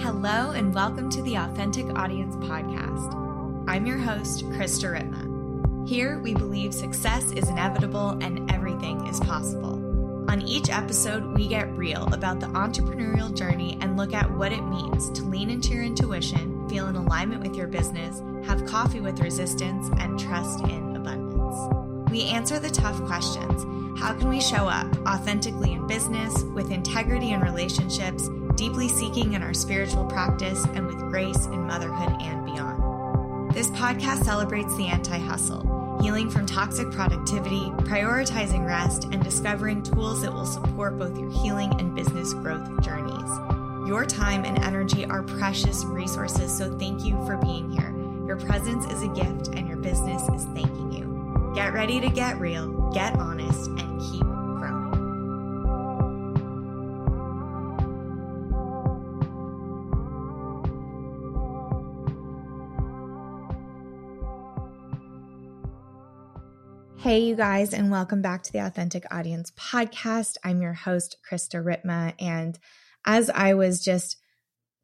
Hello, and welcome to the Authentic Audience Podcast. I'm your host, Krista Ritma. Here, we believe success is inevitable and everything is possible. On each episode, we get real about the entrepreneurial journey and look at what it means to lean into your intuition, feel in alignment with your business, have coffee with resistance, and trust in. We answer the tough questions. How can we show up authentically in business, with integrity in relationships, deeply seeking in our spiritual practice, and with grace in motherhood and beyond. This podcast celebrates the anti hustle, healing from toxic productivity, prioritizing rest, and discovering tools that will support both your healing and business growth journeys. Your time and energy are precious resources, so thank you for being here. Your presence is a gift, and your business is thanking you. Get ready to get real, get honest, and keep growing. Hey, you guys, and welcome back to the Authentic Audience Podcast. I'm your host, Krista Ritma. And as I was just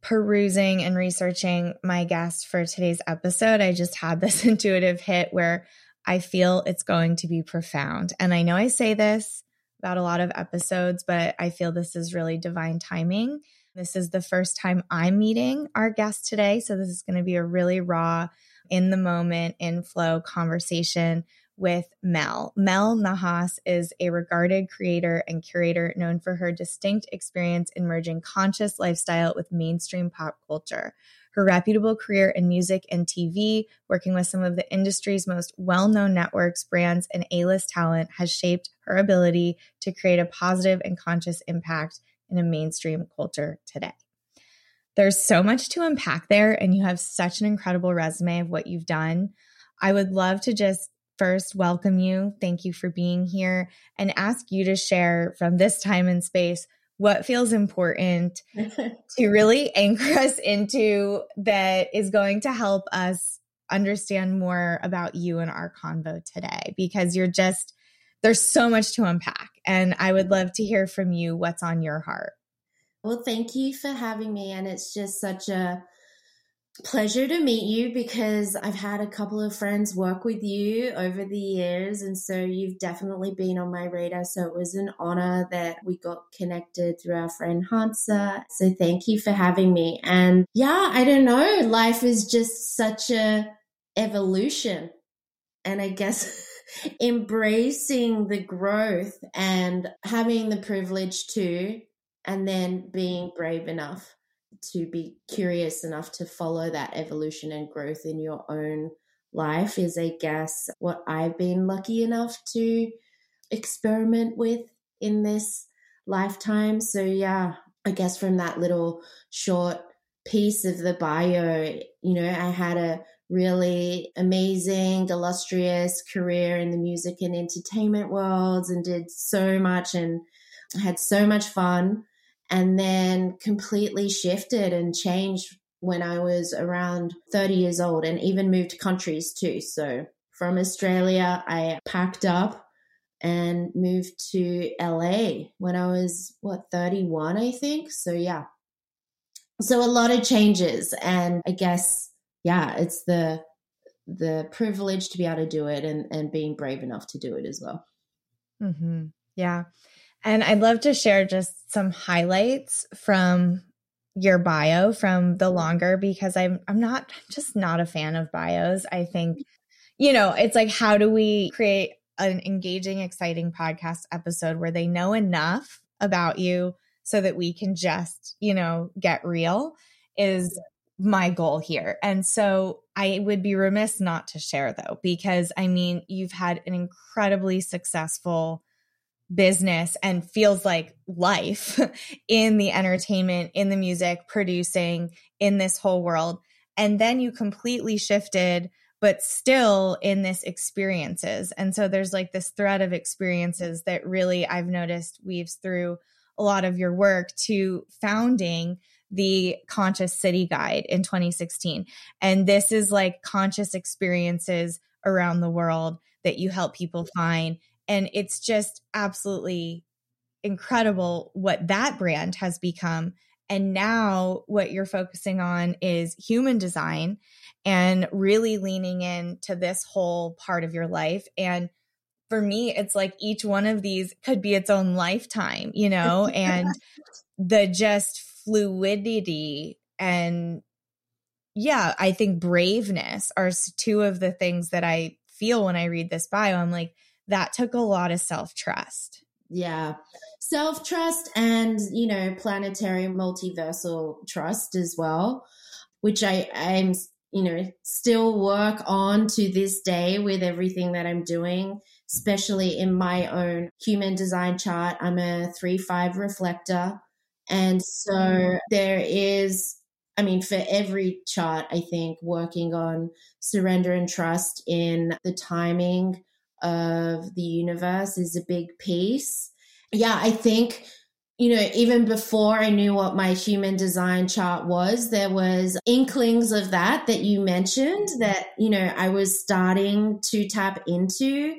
perusing and researching my guest for today's episode, I just had this intuitive hit where I feel it's going to be profound. And I know I say this about a lot of episodes, but I feel this is really divine timing. This is the first time I'm meeting our guest today. So this is going to be a really raw, in the moment, in flow conversation with Mel. Mel Nahas is a regarded creator and curator known for her distinct experience in merging conscious lifestyle with mainstream pop culture. Her reputable career in music and TV, working with some of the industry's most well known networks, brands, and A list talent, has shaped her ability to create a positive and conscious impact in a mainstream culture today. There's so much to unpack there, and you have such an incredible resume of what you've done. I would love to just first welcome you. Thank you for being here and ask you to share from this time and space what feels important to really anchor us into that is going to help us understand more about you and our convo today because you're just there's so much to unpack and I would love to hear from you what's on your heart. Well, thank you for having me and it's just such a pleasure to meet you because I've had a couple of friends work with you over the years. And so you've definitely been on my radar. So it was an honor that we got connected through our friend Hansa. So thank you for having me. And yeah, I don't know. Life is just such a evolution. And I guess embracing the growth and having the privilege to, and then being brave enough to be curious enough to follow that evolution and growth in your own life is, I guess, what I've been lucky enough to experiment with in this lifetime. So, yeah, I guess from that little short piece of the bio, you know, I had a really amazing, illustrious career in the music and entertainment worlds and did so much and had so much fun and then completely shifted and changed when I was around 30 years old and even moved countries too. So from Australia, I packed up and moved to LA when I was, what, 31, I think. So yeah. So a lot of changes. And I guess, yeah, it's the, the privilege to be able to do it and, and being brave enough to do it as well. Mm-hmm. Yeah. And I'd love to share just some highlights from your bio from the longer because I'm I'm not just not a fan of bios. I think you know, it's like how do we create an engaging exciting podcast episode where they know enough about you so that we can just, you know, get real is my goal here. And so I would be remiss not to share though because I mean, you've had an incredibly successful business and feels like life in the entertainment, in the music, producing, in this whole world. And then you completely shifted, but still in this experiences. And so there's like this thread of experiences that really I've noticed weaves through a lot of your work to founding the Conscious City Guide in 2016. And this is like conscious experiences around the world that you help people find and it's just absolutely incredible what that brand has become. And now what you're focusing on is human design and really leaning into this whole part of your life. And for me, it's like each one of these could be its own lifetime, you know, and the just fluidity and yeah, I think braveness are two of the things that I feel when I read this bio. I'm like, that took a lot of self trust. Yeah. Self trust and, you know, planetary multiversal trust as well, which I, I'm, you know, still work on to this day with everything that I'm doing, especially in my own human design chart. I'm a 3 5 reflector. And so there is I mean, for every chart, I think working on surrender and trust in the timing of the universe is a big piece. Yeah, I think, you know, even before I knew what my human design chart was, there was inklings of that that you mentioned that, you know, I was starting to tap into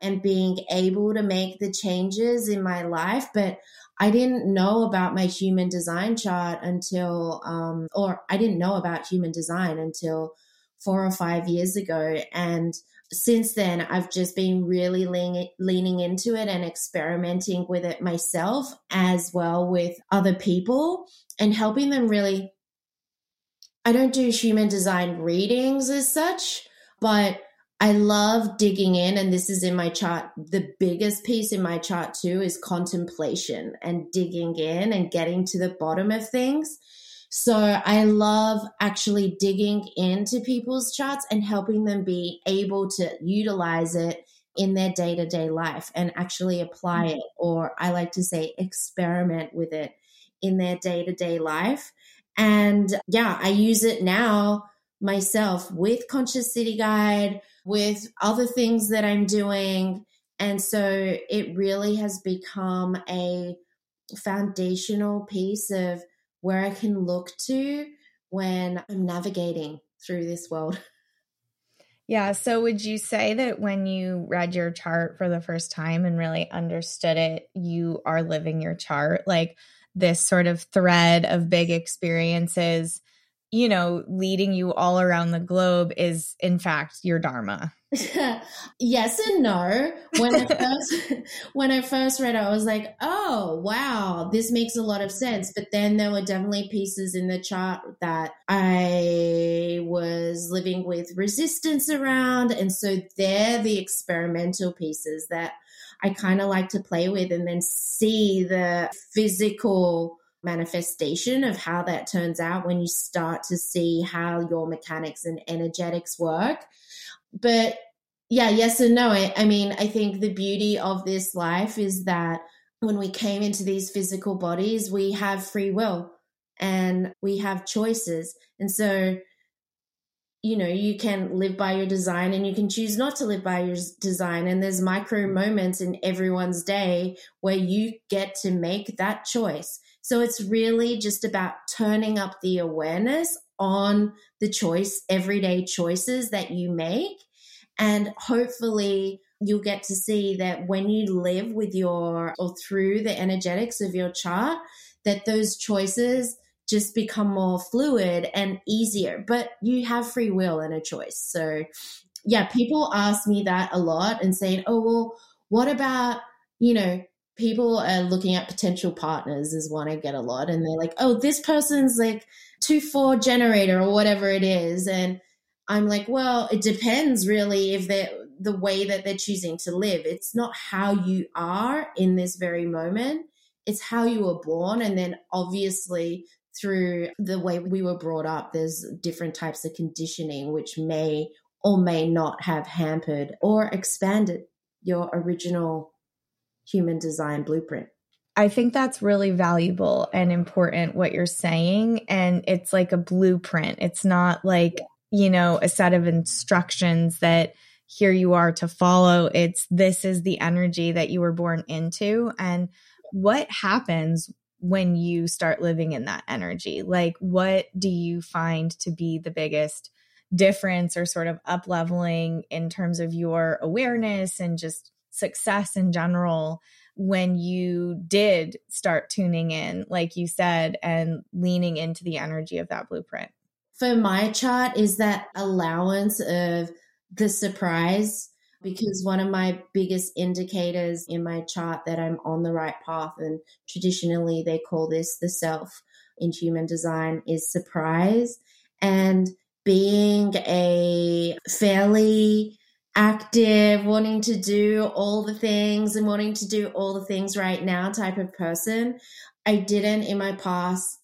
and being able to make the changes in my life. But I didn't know about my human design chart until, um, or I didn't know about human design until four or five years ago. And since then, I've just been really leaning, leaning into it and experimenting with it myself as well with other people and helping them really. I don't do human design readings as such, but I love digging in, and this is in my chart. The biggest piece in my chart, too, is contemplation and digging in and getting to the bottom of things. So I love actually digging into people's charts and helping them be able to utilize it in their day to day life and actually apply mm-hmm. it, or I like to say, experiment with it in their day to day life. And yeah, I use it now myself with Conscious City Guide with other things that I'm doing. And so it really has become a foundational piece of where I can look to when I'm navigating through this world. Yeah. So, would you say that when you read your chart for the first time and really understood it, you are living your chart? Like this sort of thread of big experiences you know, leading you all around the globe is in fact your dharma. yes and no. When I first when I first read it, I was like, oh wow, this makes a lot of sense. But then there were definitely pieces in the chart that I was living with resistance around. And so they're the experimental pieces that I kind of like to play with and then see the physical manifestation of how that turns out when you start to see how your mechanics and energetics work. But yeah, yes and no. I, I, mean, I think the beauty of this life is that when we came into these physical bodies, we have free will and we have choices. And so, you know, you can live by your design and you can choose not to live by your design. And there's micro moments in everyone's day where you get to make that choice. So it's really just about turning up the awareness on the choice, everyday choices that you make. And hopefully, you'll get to see that when you live with your or through the energetics of your chart, that those choices just become more fluid and easier. But you have free will and a choice. So, yeah, people ask me that a lot and saying, oh, well, what about, you know, people are looking at potential partners is one I get a lot. And they're like, oh, this person's like two four generator or whatever it is. And I'm like, well, it depends really if they're the way that they're choosing to live. It's not how you are in this very moment. It's how you were born. And then obviously through the way we were brought up, there's different types of conditioning which may or may not have hampered or expanded your original human design blueprint. I think that's really valuable and important what you're saying. And it's like a blueprint. It's not like, you know, a set of instructions that here you are to follow. It's this is the energy that you were born into. And what happens when you start living in that energy? Like, what do you find to be the biggest difference or sort of up leveling in terms of your awareness and just success in general when you did start tuning in, like you said, and leaning into the energy of that blueprint? For my chart, is that allowance of the surprise because one of my biggest indicators in my chart that I'm on the right path, and traditionally they call this the self in human design, is surprise. And being a fairly active, wanting to do all the things and wanting to do all the things right now type of person, I didn't in my past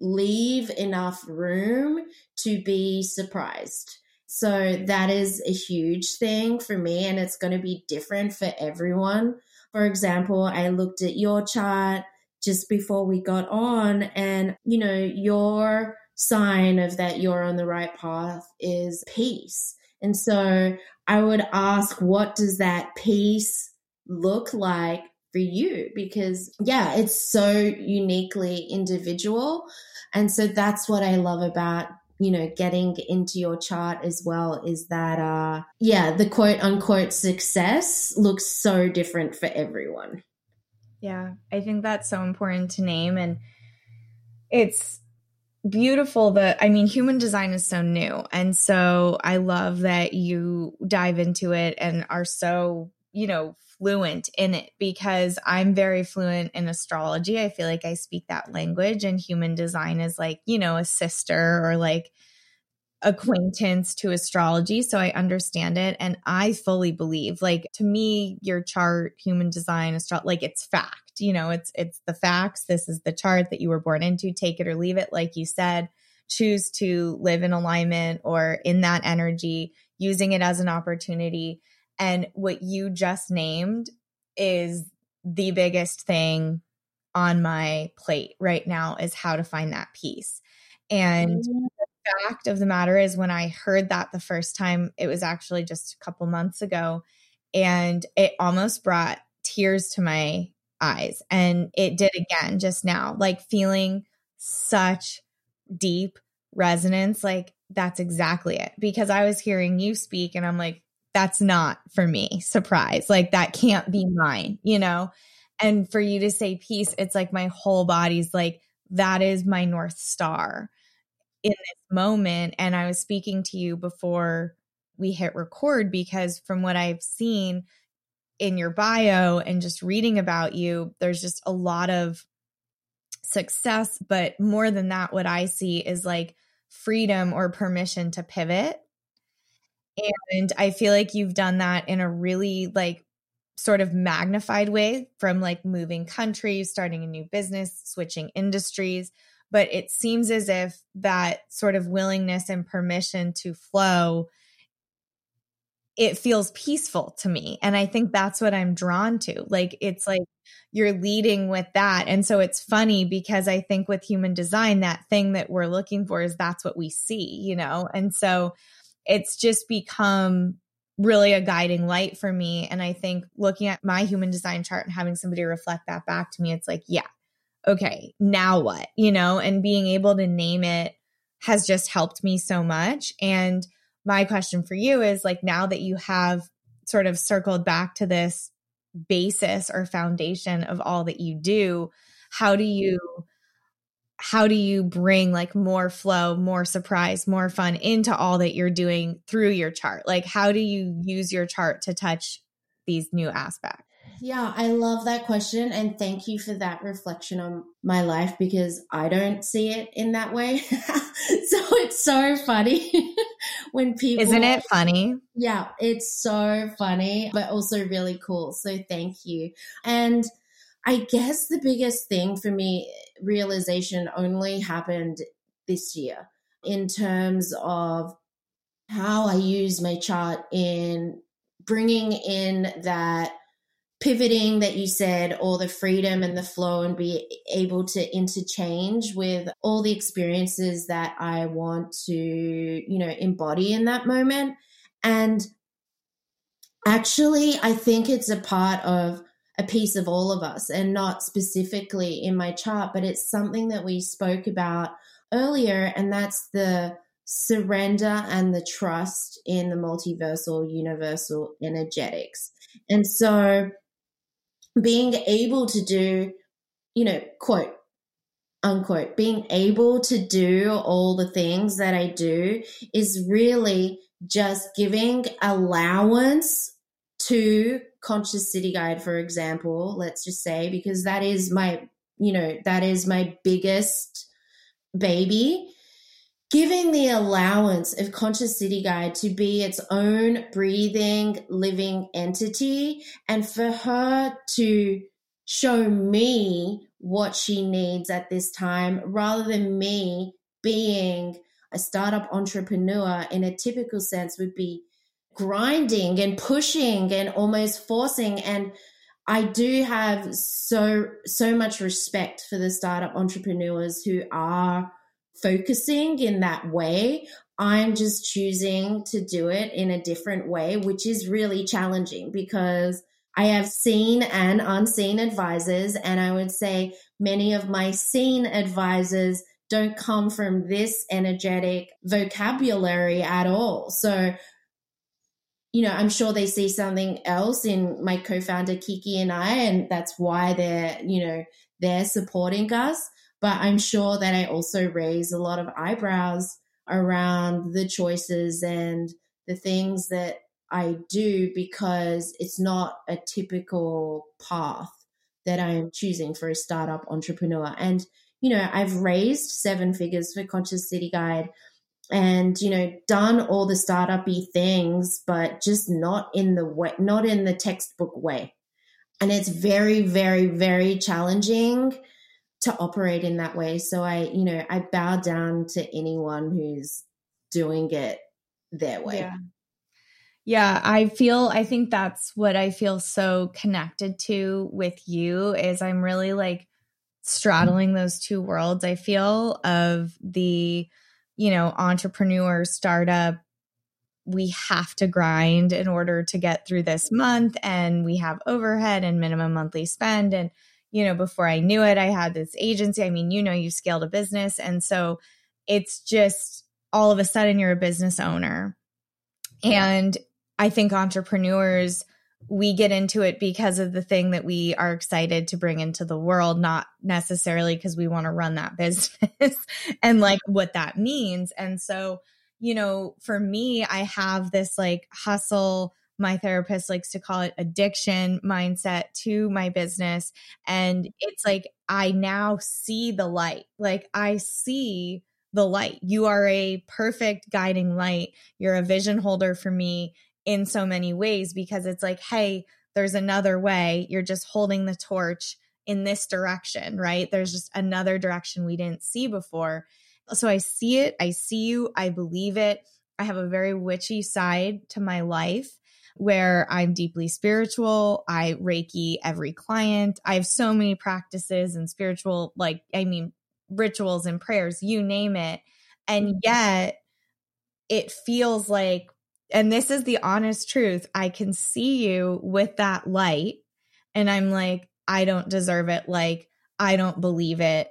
leave enough room to be surprised. So that is a huge thing for me, and it's going to be different for everyone. For example, I looked at your chart just before we got on, and you know, your sign of that you're on the right path is peace. And so I would ask, what does that peace look like for you? Because, yeah, it's so uniquely individual. And so that's what I love about you know, getting into your chart as well is that, uh, yeah, the quote unquote success looks so different for everyone. Yeah, I think that's so important to name. And it's beautiful that, I mean, human design is so new. And so I love that you dive into it and are so, you know, fluent in it because I'm very fluent in astrology. I feel like I speak that language, and human design is like, you know, a sister or like acquaintance to astrology. So I understand it. And I fully believe, like, to me, your chart, human design, astro- like, it's fact. You know, it's it's the facts. This is the chart that you were born into. Take it or leave it, like you said. Choose to live in alignment or in that energy, using it as an opportunity and what you just named is the biggest thing on my plate right now is how to find that peace. And mm-hmm. the fact of the matter is, when I heard that the first time, it was actually just a couple months ago, and it almost brought tears to my eyes. And it did again just now, like feeling such deep resonance. Like, that's exactly it. Because I was hearing you speak, and I'm like, that's not for me. Surprise. Like that can't be mine, you know? And for you to say peace, it's like my whole body's like, that is my North Star in this moment. And I was speaking to you before we hit record because from what I've seen in your bio and just reading about you, there's just a lot of success. But more than that, what I see is like freedom or permission to pivot and I feel like you've done that in a really like sort of magnified way from like moving countries, starting a new business, switching industries. But it seems as if that sort of willingness and permission to flow it feels peaceful to me and i think that's what i'm drawn to like it's like you're leading with that and so it's funny because i think with human design that thing that we're looking for is that's what we see you know and so it's just become really a guiding light for me. And I think looking at my human design chart and having somebody reflect that back to me, it's like, yeah, okay, now what? You know, and being able to name it has just helped me so much. And my question for you is like, now that you have sort of circled back to this basis or foundation of all that you do, how do you how do you bring like more flow, more surprise, more fun into all that you're doing through your chart? Like, how do you use your chart to touch these new aspects? Yeah, I love that question. And thank you for that reflection on my life because I don't see it in that way. so it's so funny when people. Isn't it funny? Yeah, it's so funny, but also really cool. So thank you. And I guess the biggest thing for me, realization only happened this year in terms of how I use my chart in bringing in that pivoting that you said, or the freedom and the flow, and be able to interchange with all the experiences that I want to, you know, embody in that moment. And actually, I think it's a part of a piece of all of us and not specifically in my chart, but it's something that we spoke about earlier, and that's the surrender and the trust in the multiversal, universal energetics. And so being able to do, you know, quote, unquote, being able to do all the things that I do is really just giving allowance to conscious city guide for example let's just say because that is my you know that is my biggest baby giving the allowance of conscious city guide to be its own breathing living entity and for her to show me what she needs at this time rather than me being a startup entrepreneur in a typical sense would be grinding and pushing and almost forcing. And I do have so so much respect for the startup entrepreneurs who are focusing in that way. I'm just choosing to do it in a different way, which is really challenging because I have seen and unseen advisors, and I would say many of my seen advisors don't come from this energetic vocabulary at all. So you know, I'm sure they see something else in my co-founder Kiki and I, and that's why they're, you know, they're supporting us. But I'm sure that I also raise a lot of eyebrows around the choices and the things that I do because it's not a typical path that I am choosing for a startup entrepreneur. And, you know, I've raised seven figures for Conscious City Guide and you know done all the startupy things but just not in the way not in the textbook way and it's very very very challenging to operate in that way. So i you know i bow down to anyone who's doing it their way. Yeah. Yeah, I feel I think that's what I feel so connected to with you is I'm really like straddling those two worlds. I feel of the you know, entrepreneur, startup, we have to grind in order to get through this month and we have overhead and minimum monthly spend and you know before i knew it i had this agency. I mean you know you scaled a business. And so it's just all of a sudden you're a business owner. And i think entrepreneurs we get into it because of the thing that we are excited to bring into the world, not necessarily because we want to run that business and like what that means. And so, you know, for me, I have this like hustle, my therapist likes to call it addiction mindset to my business. And it's like, I now see the light. Like, I see the light. You are a perfect guiding light. You're a vision holder for me in so many ways because it's like, hey, there's another way. You're just holding the torch in this direction, right? There's just another direction we didn't see before. So I see it, I see you, I believe it. I have a very witchy side to my life where I'm deeply spiritual. I Reiki every client. I have so many practices and spiritual, like, I mean, rituals and prayers, you name it. And mm-hmm. yet it feels like and this is the honest truth. I can see you with that light, and I'm like, I don't deserve it. Like, I don't believe it.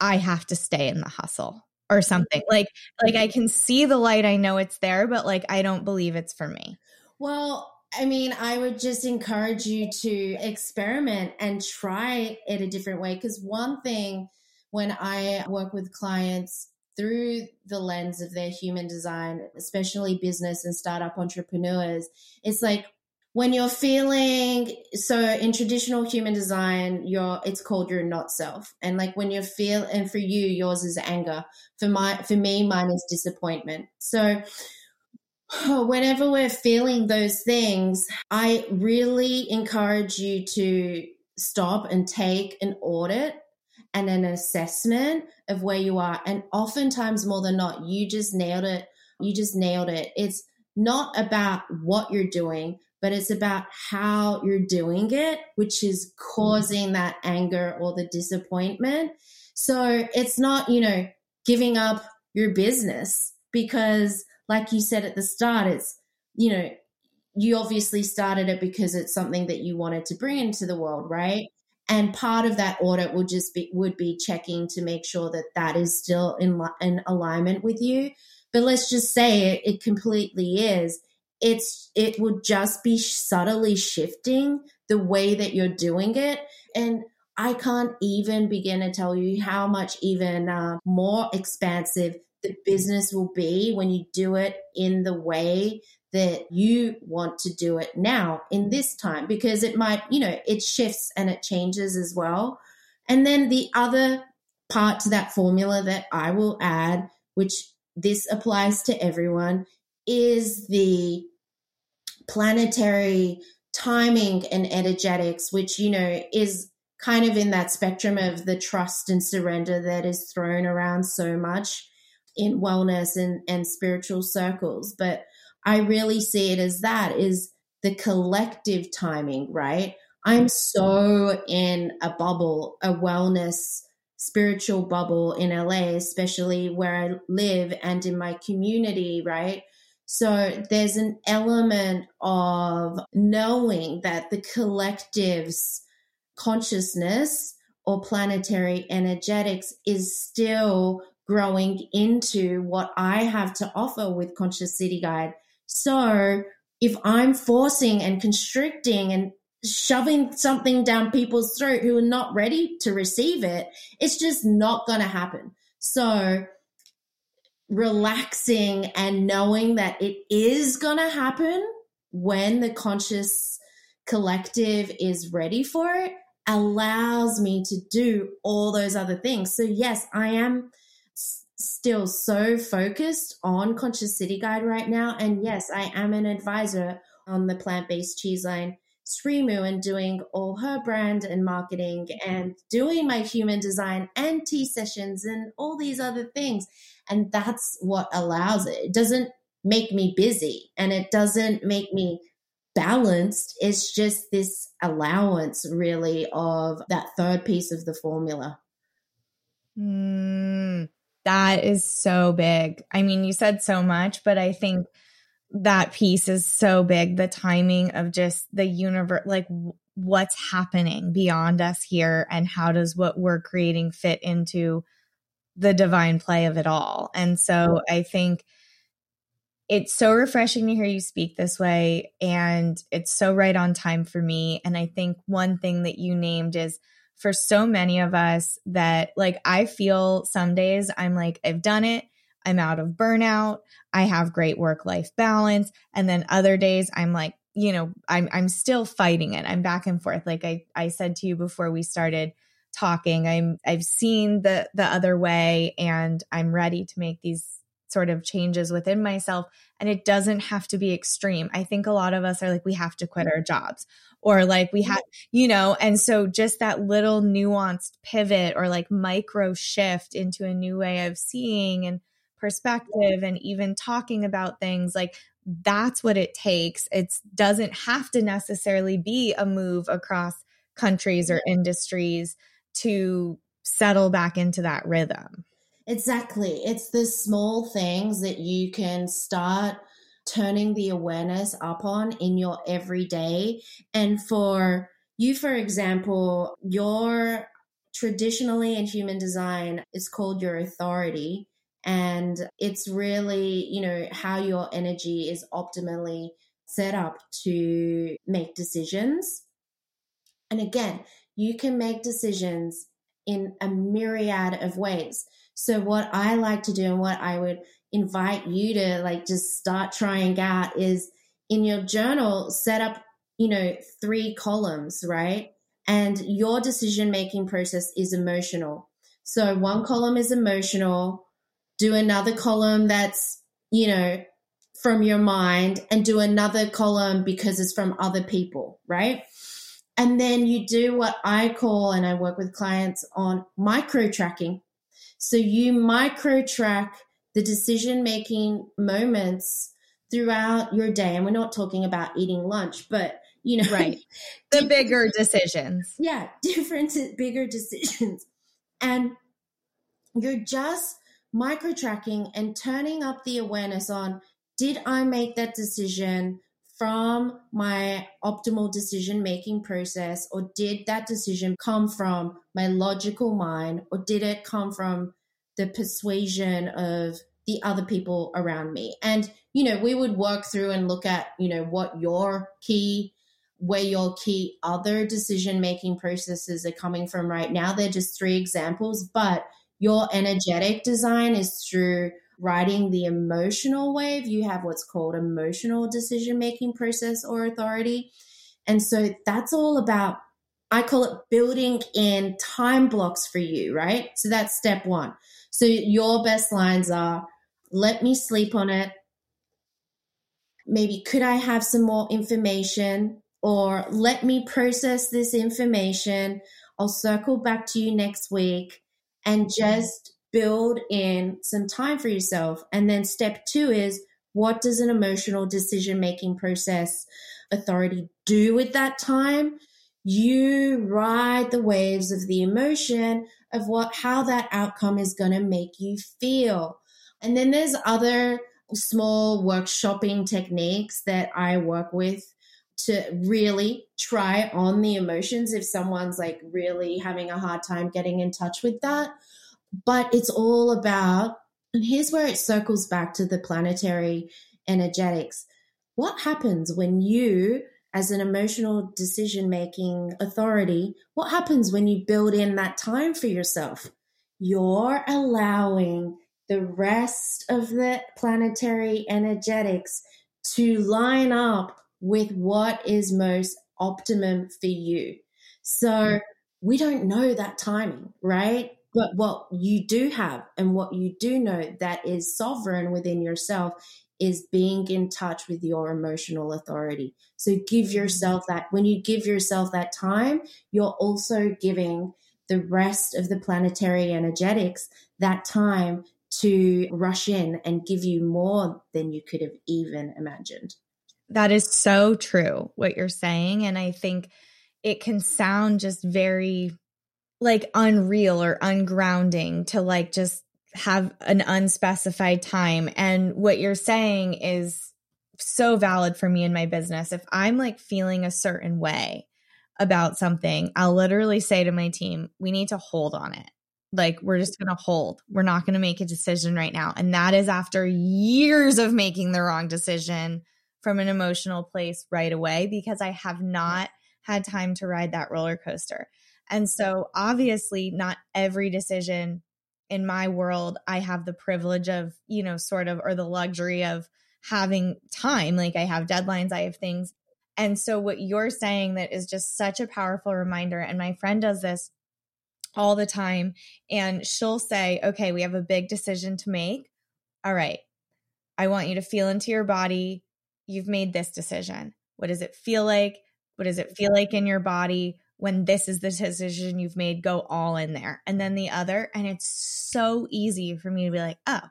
I have to stay in the hustle or something. Like, like I can see the light. I know it's there, but like, I don't believe it's for me. Well, I mean, I would just encourage you to experiment and try it a different way. Because one thing when I work with clients through the lens of their human design, especially business and startup entrepreneurs, it's like when you're feeling so in traditional human design you're it's called your not self. And like when you feel and for you yours is anger. For my for me mine is disappointment. So whenever we're feeling those things i really encourage you to stop and take an audit and an assessment of where you are. And oftentimes, more than not, you just nailed it. You just nailed it. It's not about what you're doing, but it's about how you're doing it, which is causing that anger or the disappointment. So it's not, you know, giving up your business because, like you said at the start, it's, you know, you obviously started it because it's something that you wanted to bring into the world, right? and part of that audit would just be would be checking to make sure that that is still in in alignment with you but let's just say it, it completely is it's it would just be subtly shifting the way that you're doing it. And I can't even begin to tell you how much even uh, more expansive the business will be when you do it in the way that you want to do it now in this time because it might, you know, it shifts and it changes as well. And then the other part to that formula that I will add, which this applies to everyone, is the planetary timing and energetics, which, you know, is kind of in that spectrum of the trust and surrender that is thrown around so much in wellness and, and spiritual circles. But I really see it as that is the collective timing, right? I'm so in a bubble, a wellness spiritual bubble in LA, especially where I live and in my community, right? So there's an element of knowing that the collective's consciousness or planetary energetics is still growing into what I have to offer with Conscious City Guide. So if I'm forcing and constricting and shoving something down people's throat who are not ready to receive it, it's just not going to happen. So relaxing and knowing that it is going to happen when the conscious collective is ready for it allows me to do all those other things. So yes, I am still so focused on Conscious City Guide right now. And yes, I am an advisor on the plant based cheese line, Srimu, and doing all her brand and marketing and doing my human design and tea sessions and all these other things. And that's what allows it. It doesn't make me busy and it doesn't make me balanced. It's just this allowance, really, of that third piece of the formula. Mm, that is so big. I mean, you said so much, but I think that piece is so big. The timing of just the universe, like what's happening beyond us here, and how does what we're creating fit into the divine play of it all. And so I think it's so refreshing to hear you speak this way. And it's so right on time for me. And I think one thing that you named is for so many of us that like I feel some days I'm like, I've done it. I'm out of burnout. I have great work life balance. And then other days I'm like, you know, I'm I'm still fighting it. I'm back and forth. Like I I said to you before we started talking, I'm I've seen the the other way and I'm ready to make these sort of changes within myself and it doesn't have to be extreme. I think a lot of us are like we have to quit our jobs or like we have, you know, and so just that little nuanced pivot or like micro shift into a new way of seeing and perspective and even talking about things like that's what it takes. It doesn't have to necessarily be a move across countries or industries to settle back into that rhythm. Exactly. It's the small things that you can start turning the awareness up on in your everyday. And for you, for example, your traditionally in human design is called your authority. And it's really, you know, how your energy is optimally set up to make decisions. And again, you can make decisions in a myriad of ways. So what I like to do and what I would invite you to like just start trying out is in your journal, set up, you know, three columns, right? And your decision making process is emotional. So one column is emotional, do another column that's, you know, from your mind and do another column because it's from other people, right? And then you do what I call, and I work with clients on micro tracking. So you micro track the decision making moments throughout your day. And we're not talking about eating lunch, but you know, right. The bigger decisions. Yeah, different, bigger decisions. And you're just micro tracking and turning up the awareness on did I make that decision from my optimal decision making process, or did that decision come from my logical mind, or did it come from the persuasion of the other people around me? And, you know, we would work through and look at, you know, what your key where your key other decision making processes are coming from right now. They're just three examples, but your energetic design is through riding the emotional wave. You have what's called emotional decision making process or authority. And so that's all about, I call it building in time blocks for you, right? So that's step one. So your best lines are let me sleep on it. Maybe could I have some more information? Or let me process this information. I'll circle back to you next week and just build in some time for yourself. And then step two is what does an emotional decision making process authority do with that time? You ride the waves of the emotion of what, how that outcome is going to make you feel. And then there's other small workshopping techniques that I work with to really try on the emotions if someone's like really having a hard time getting in touch with that. But it's all about, and here's where it circles back to the planetary energetics. What happens when you, as an emotional decision making authority, what happens when you build in that time for yourself? You're allowing the rest of the planetary energetics to line up with what is most optimum for you. So we don't know that timing, right? But what you do have and what you do know that is sovereign within yourself is being in touch with your emotional authority. So give mm-hmm. yourself that. When you give yourself that time, you're also giving the rest of the planetary energetics that time to rush in and give you more than you could have even imagined. That is so true, what you're saying. And I think it can sound just very like unreal or ungrounding to like just have an unspecified time. And what you're saying is so valid for me in my business. If I'm like feeling a certain way about something, I'll literally say to my team, we need to hold on it. Like, we're just going to hold. We're not going to make a decision right now. And that is after years of making the wrong decision from an emotional place right away because I have not had time to ride that roller coaster. And so, obviously, not every decision in my world, I have the privilege of, you know, sort of, or the luxury of having time. Like, I have deadlines, I have things. And so, what you're saying that is just such a powerful reminder. And my friend does this all the time. And she'll say, okay, we have a big decision to make. All right. I want you to feel into your body. You've made this decision. What does it feel like? What does it feel like in your body? When this is the decision you've made, go all in there. And then the other, and it's so easy for me to be like, oh,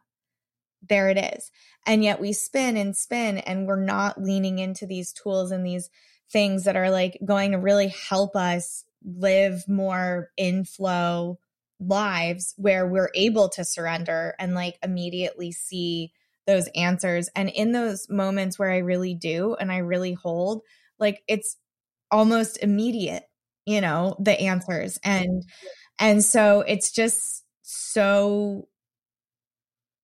there it is. And yet we spin and spin, and we're not leaning into these tools and these things that are like going to really help us live more in flow lives where we're able to surrender and like immediately see those answers. And in those moments where I really do and I really hold, like it's almost immediate you know the answers. And and so it's just so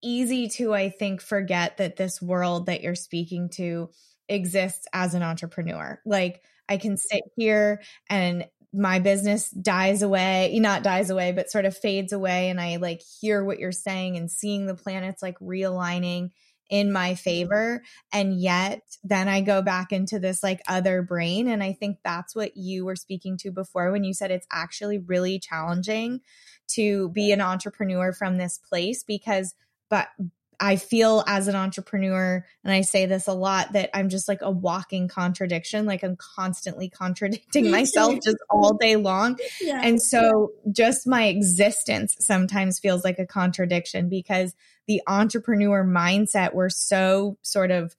easy to i think forget that this world that you're speaking to exists as an entrepreneur. Like i can sit here and my business dies away not dies away but sort of fades away and i like hear what you're saying and seeing the planets like realigning in my favor and yet then i go back into this like other brain and i think that's what you were speaking to before when you said it's actually really challenging to be an entrepreneur from this place because but I feel as an entrepreneur, and I say this a lot, that I'm just like a walking contradiction. Like I'm constantly contradicting myself just all day long. Yeah. And so just my existence sometimes feels like a contradiction because the entrepreneur mindset, we're so sort of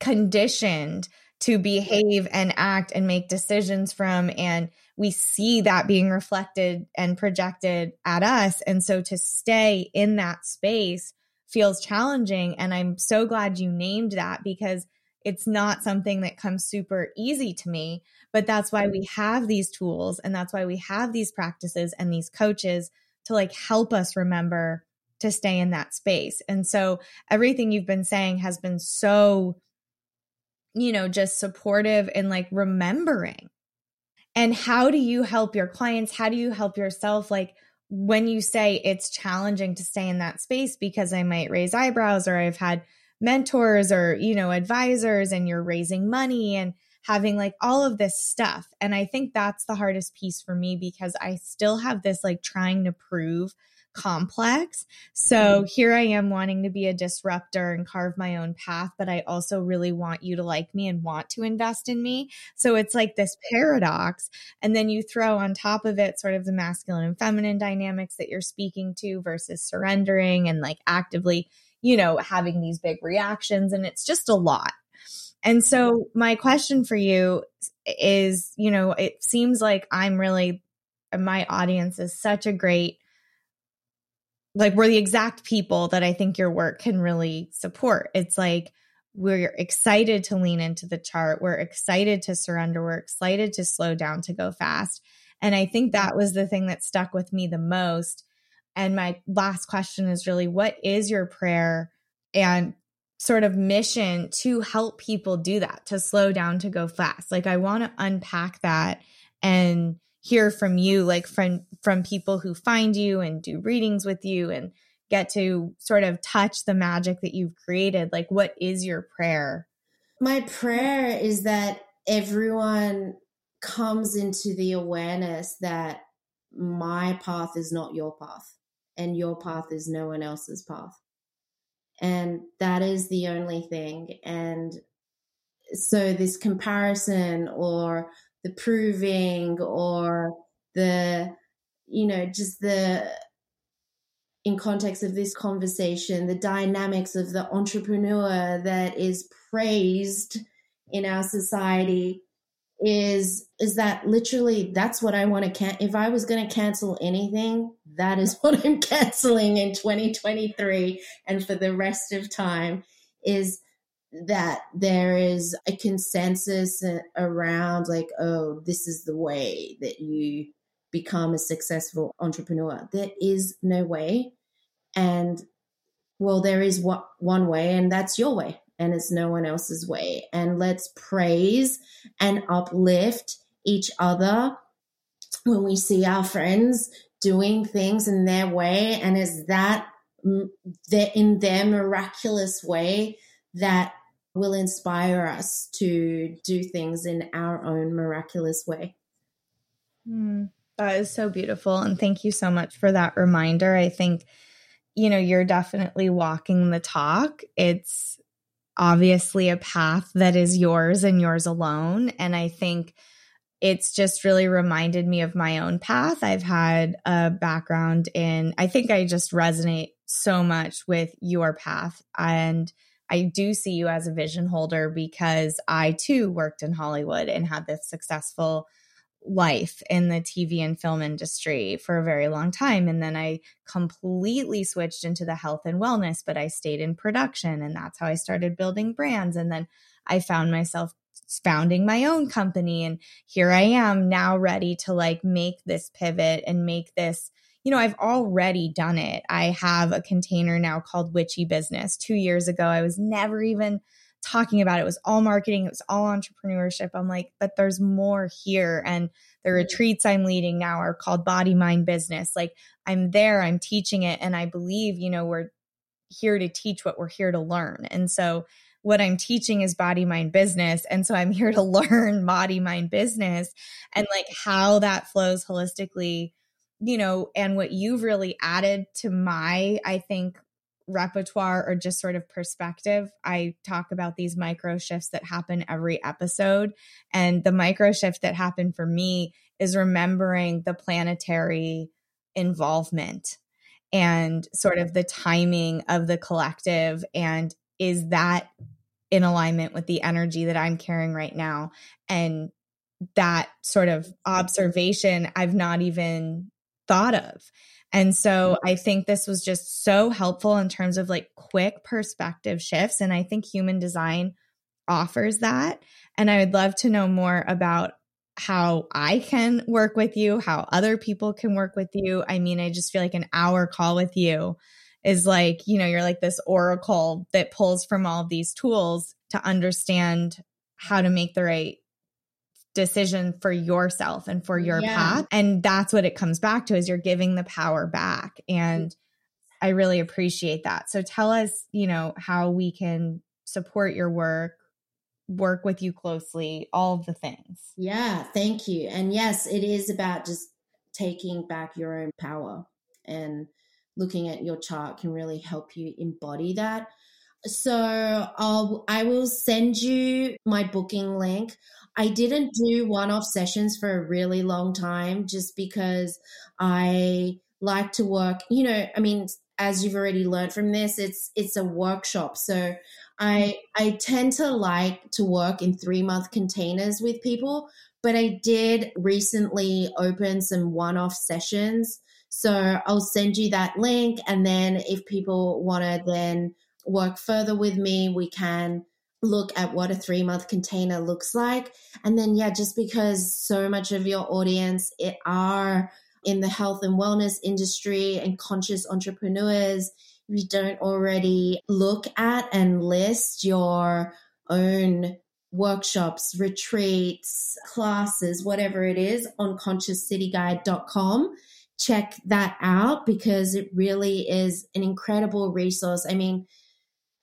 conditioned to behave and act and make decisions from. And we see that being reflected and projected at us. And so to stay in that space feels challenging. And I'm so glad you named that because it's not something that comes super easy to me. But that's why we have these tools and that's why we have these practices and these coaches to like help us remember to stay in that space. And so everything you've been saying has been so you know, just supportive and like remembering. And how do you help your clients? How do you help yourself? Like when you say it's challenging to stay in that space because I might raise eyebrows or I've had mentors or, you know, advisors and you're raising money and having like all of this stuff. And I think that's the hardest piece for me because I still have this like trying to prove complex. So mm-hmm. here I am wanting to be a disruptor and carve my own path, but I also really want you to like me and want to invest in me. So it's like this paradox. And then you throw on top of it sort of the masculine and feminine dynamics that you're speaking to versus surrendering and like actively, you know, having these big reactions. And it's just a lot. And so my question for you is, you know, it seems like I'm really my audience is such a great like we're the exact people that I think your work can really support. It's like we're excited to lean into the chart. We're excited to surrender. We're excited to slow down to go fast. And I think that was the thing that stuck with me the most. And my last question is really what is your prayer and sort of mission to help people do that, to slow down, to go fast? Like, I want to unpack that and hear from you like from from people who find you and do readings with you and get to sort of touch the magic that you've created like what is your prayer? My prayer is that everyone comes into the awareness that my path is not your path and your path is no one else's path. And that is the only thing. And so this comparison or the proving or the you know just the in context of this conversation the dynamics of the entrepreneur that is praised in our society is is that literally that's what I want to can if I was going to cancel anything that is what I'm canceling in 2023 and for the rest of time is that there is a consensus around like oh this is the way that you become a successful entrepreneur. There is no way. And well there is one way and that's your way and it's no one else's way. And let's praise and uplift each other when we see our friends doing things in their way and is that in their miraculous way that will inspire us to do things in our own miraculous way. Mm, that is so beautiful. And thank you so much for that reminder. I think, you know, you're definitely walking the talk. It's obviously a path that is yours and yours alone. And I think it's just really reminded me of my own path. I've had a background in, I think I just resonate so much with your path. And I do see you as a vision holder because I too worked in Hollywood and had this successful life in the TV and film industry for a very long time. And then I completely switched into the health and wellness, but I stayed in production. And that's how I started building brands. And then I found myself founding my own company. And here I am now ready to like make this pivot and make this you know, I've already done it. I have a container now called Witchy Business. Two years ago, I was never even talking about it. It was all marketing, it was all entrepreneurship. I'm like, but there's more here. And the mm-hmm. retreats I'm leading now are called Body Mind Business. Like, I'm there, I'm teaching it. And I believe, you know, we're here to teach what we're here to learn. And so, what I'm teaching is body mind business. And so I'm here to learn body mind business and like how that flows holistically you know, and what you've really added to my, I think, repertoire or just sort of perspective. I talk about these micro shifts that happen every episode. And the micro shift that happened for me is remembering the planetary involvement and sort of the timing of the collective. And is that in alignment with the energy that I'm carrying right now? And that sort of observation, I've not even thought of. And so mm-hmm. I think this was just so helpful in terms of like quick perspective shifts. And I think human design offers that. And I would love to know more about how I can work with you, how other people can work with you. I mean, I just feel like an hour call with you is like, you know, you're like this oracle that pulls from all these tools to understand how to make the right decision for yourself and for your yeah. path. And that's what it comes back to is you're giving the power back. And i really appreciate that. So tell us you know how we can support your work work with you closely all of the things. Yeah thank you. And yes it is about just taking back your own power and looking at your chart can really help you embody that so I'll I will send you my booking link. I didn't do one-off sessions for a really long time just because I like to work, you know, I mean as you've already learned from this, it's it's a workshop. So I mm-hmm. I tend to like to work in 3-month containers with people, but I did recently open some one-off sessions. So I'll send you that link and then if people want to then work further with me, we can look at what a three month container looks like. And then, yeah, just because so much of your audience it are in the health and wellness industry and conscious entrepreneurs, if you don't already look at and list your own workshops, retreats, classes, whatever it is on consciouscityguide.com, check that out because it really is an incredible resource. I mean,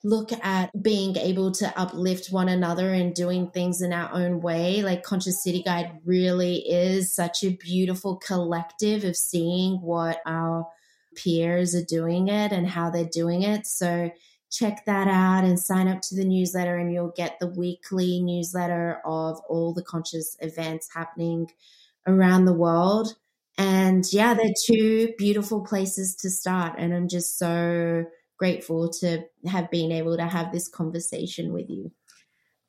look at being able to uplift one another and doing things in our own way. Like Conscious City Guide really is such a beautiful collective of seeing what our peers are doing it and how they're doing it. So check that out and sign up to the newsletter and you'll get the weekly newsletter of all the conscious events happening around the world. And yeah, they're two beautiful places to start. And I'm just so grateful to have been able to have this conversation with you.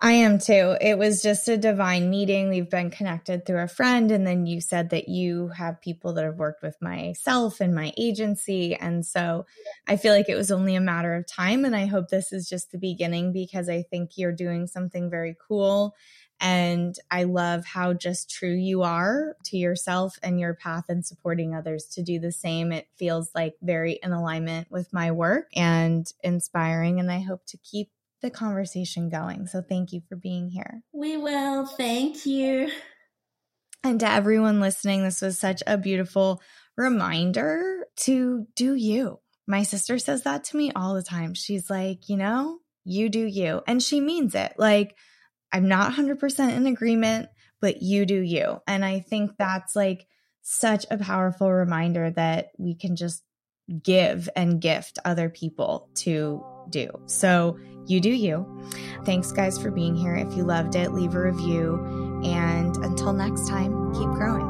I am too. It was just a divine meeting. We've been connected through a friend. And then you said that you have people that have worked with myself and my agency. And so I feel like it was only a matter of time. And I hope this is just the beginning because I think you're doing something very cool. And I love how just true you are to yourself and your path and supporting others to do the same. It feels like very in alignment with my work and inspiring. And I hope to keep the conversation going. So thank you for being here. We will. Thank you. And to everyone listening, this was such a beautiful reminder to do you. My sister says that to me all the time. She's like, you know, you do you. And she means it. Like, I'm not 100% in agreement, but you do you. And I think that's like such a powerful reminder that we can just give and gift other people to do. So you do you. Thanks, guys, for being here. If you loved it, leave a review. And until next time, keep growing.